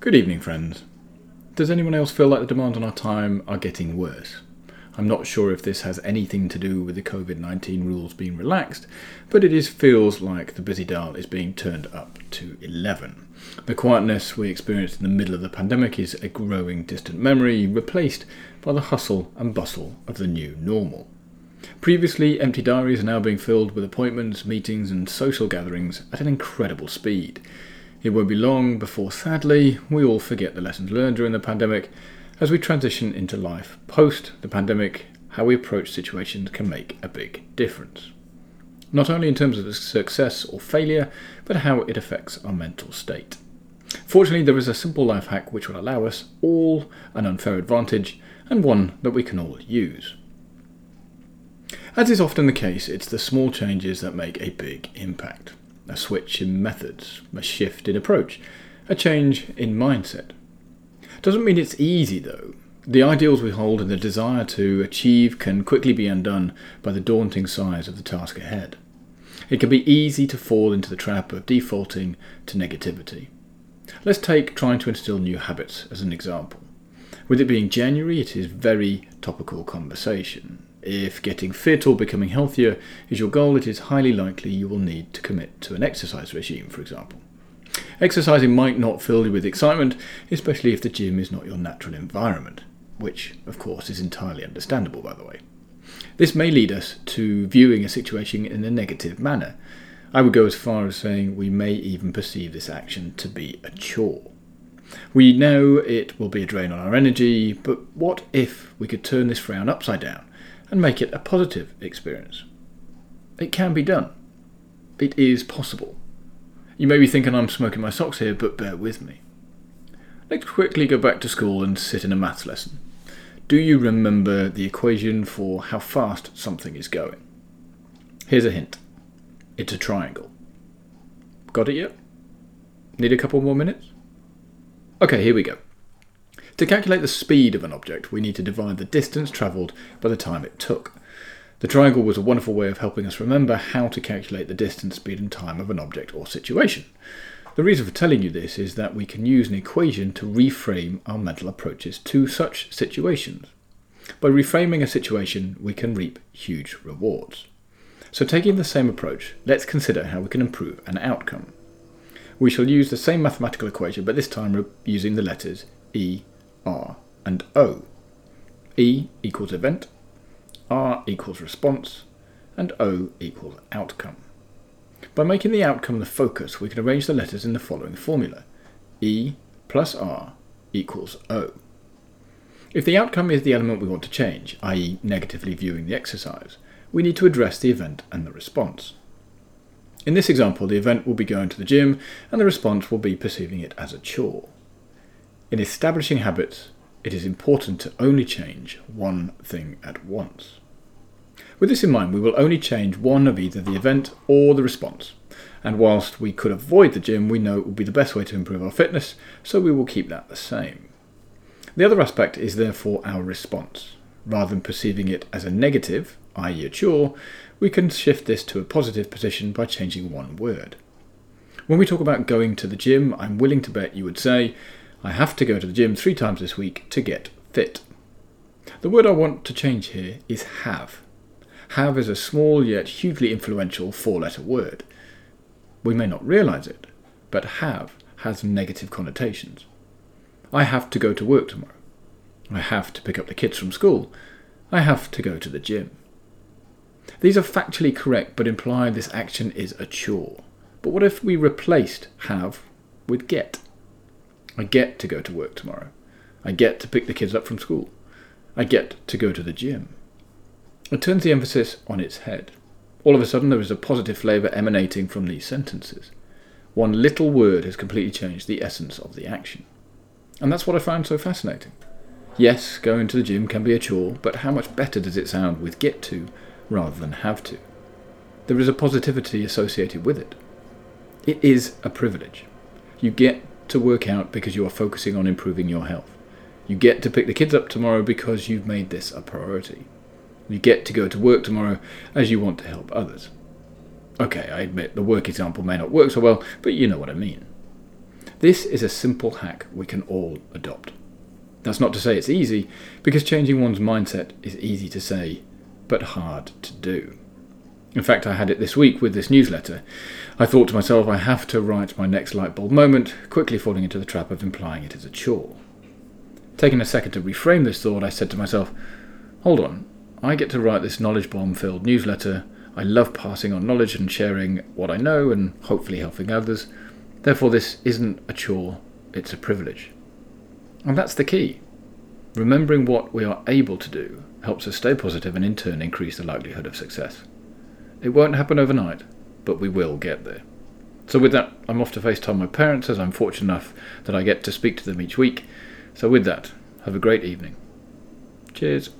Good evening, friends. Does anyone else feel like the demands on our time are getting worse? I'm not sure if this has anything to do with the COVID 19 rules being relaxed, but it is, feels like the busy dial is being turned up to 11. The quietness we experienced in the middle of the pandemic is a growing distant memory, replaced by the hustle and bustle of the new normal. Previously, empty diaries are now being filled with appointments, meetings, and social gatherings at an incredible speed. It won't be long before, sadly, we all forget the lessons learned during the pandemic as we transition into life post the pandemic. How we approach situations can make a big difference. Not only in terms of success or failure, but how it affects our mental state. Fortunately, there is a simple life hack which will allow us all an unfair advantage and one that we can all use. As is often the case, it's the small changes that make a big impact a switch in methods, a shift in approach, a change in mindset. Doesn't mean it's easy though. The ideals we hold and the desire to achieve can quickly be undone by the daunting size of the task ahead. It can be easy to fall into the trap of defaulting to negativity. Let's take trying to instill new habits as an example. With it being January, it is very topical conversation. If getting fit or becoming healthier is your goal, it is highly likely you will need to commit to an exercise regime, for example. Exercising might not fill you with excitement, especially if the gym is not your natural environment, which, of course, is entirely understandable, by the way. This may lead us to viewing a situation in a negative manner. I would go as far as saying we may even perceive this action to be a chore. We know it will be a drain on our energy, but what if we could turn this frown upside down and make it a positive experience. It can be done. It is possible. You may be thinking I'm smoking my socks here, but bear with me. Let's quickly go back to school and sit in a maths lesson. Do you remember the equation for how fast something is going? Here's a hint it's a triangle. Got it yet? Need a couple more minutes? Okay, here we go. To calculate the speed of an object, we need to divide the distance travelled by the time it took. The triangle was a wonderful way of helping us remember how to calculate the distance, speed, and time of an object or situation. The reason for telling you this is that we can use an equation to reframe our mental approaches to such situations. By reframing a situation, we can reap huge rewards. So, taking the same approach, let's consider how we can improve an outcome. We shall use the same mathematical equation, but this time using the letters E, R, and O. E equals event, R equals response, and O equals outcome. By making the outcome the focus, we can arrange the letters in the following formula E plus R equals O. If the outcome is the element we want to change, i.e., negatively viewing the exercise, we need to address the event and the response. In this example, the event will be going to the gym, and the response will be perceiving it as a chore. In establishing habits, it is important to only change one thing at once. With this in mind, we will only change one of either the event or the response. And whilst we could avoid the gym, we know it would be the best way to improve our fitness, so we will keep that the same. The other aspect is therefore our response. Rather than perceiving it as a negative, i.e., a chore, we can shift this to a positive position by changing one word. When we talk about going to the gym, I'm willing to bet you would say, I have to go to the gym three times this week to get fit. The word I want to change here is have. Have is a small yet hugely influential four letter word. We may not realise it, but have has negative connotations. I have to go to work tomorrow. I have to pick up the kids from school. I have to go to the gym. These are factually correct but imply this action is a chore. But what if we replaced have with get? I get to go to work tomorrow. I get to pick the kids up from school. I get to go to the gym. It turns the emphasis on its head. All of a sudden, there is a positive flavour emanating from these sentences. One little word has completely changed the essence of the action. And that's what I find so fascinating. Yes, going to the gym can be a chore, but how much better does it sound with get to rather than have to? There is a positivity associated with it. It is a privilege. You get to work out because you are focusing on improving your health. You get to pick the kids up tomorrow because you've made this a priority. You get to go to work tomorrow as you want to help others. Okay, I admit the work example may not work so well, but you know what I mean. This is a simple hack we can all adopt. That's not to say it's easy, because changing one's mindset is easy to say, but hard to do. In fact, I had it this week with this newsletter. I thought to myself, I have to write my next light bulb moment, quickly falling into the trap of implying it as a chore. Taking a second to reframe this thought, I said to myself, hold on, I get to write this knowledge bomb filled newsletter. I love passing on knowledge and sharing what I know and hopefully helping others. Therefore, this isn't a chore, it's a privilege. And that's the key. Remembering what we are able to do helps us stay positive and in turn increase the likelihood of success. It won't happen overnight, but we will get there. So, with that, I'm off to FaceTime my parents as I'm fortunate enough that I get to speak to them each week. So, with that, have a great evening. Cheers.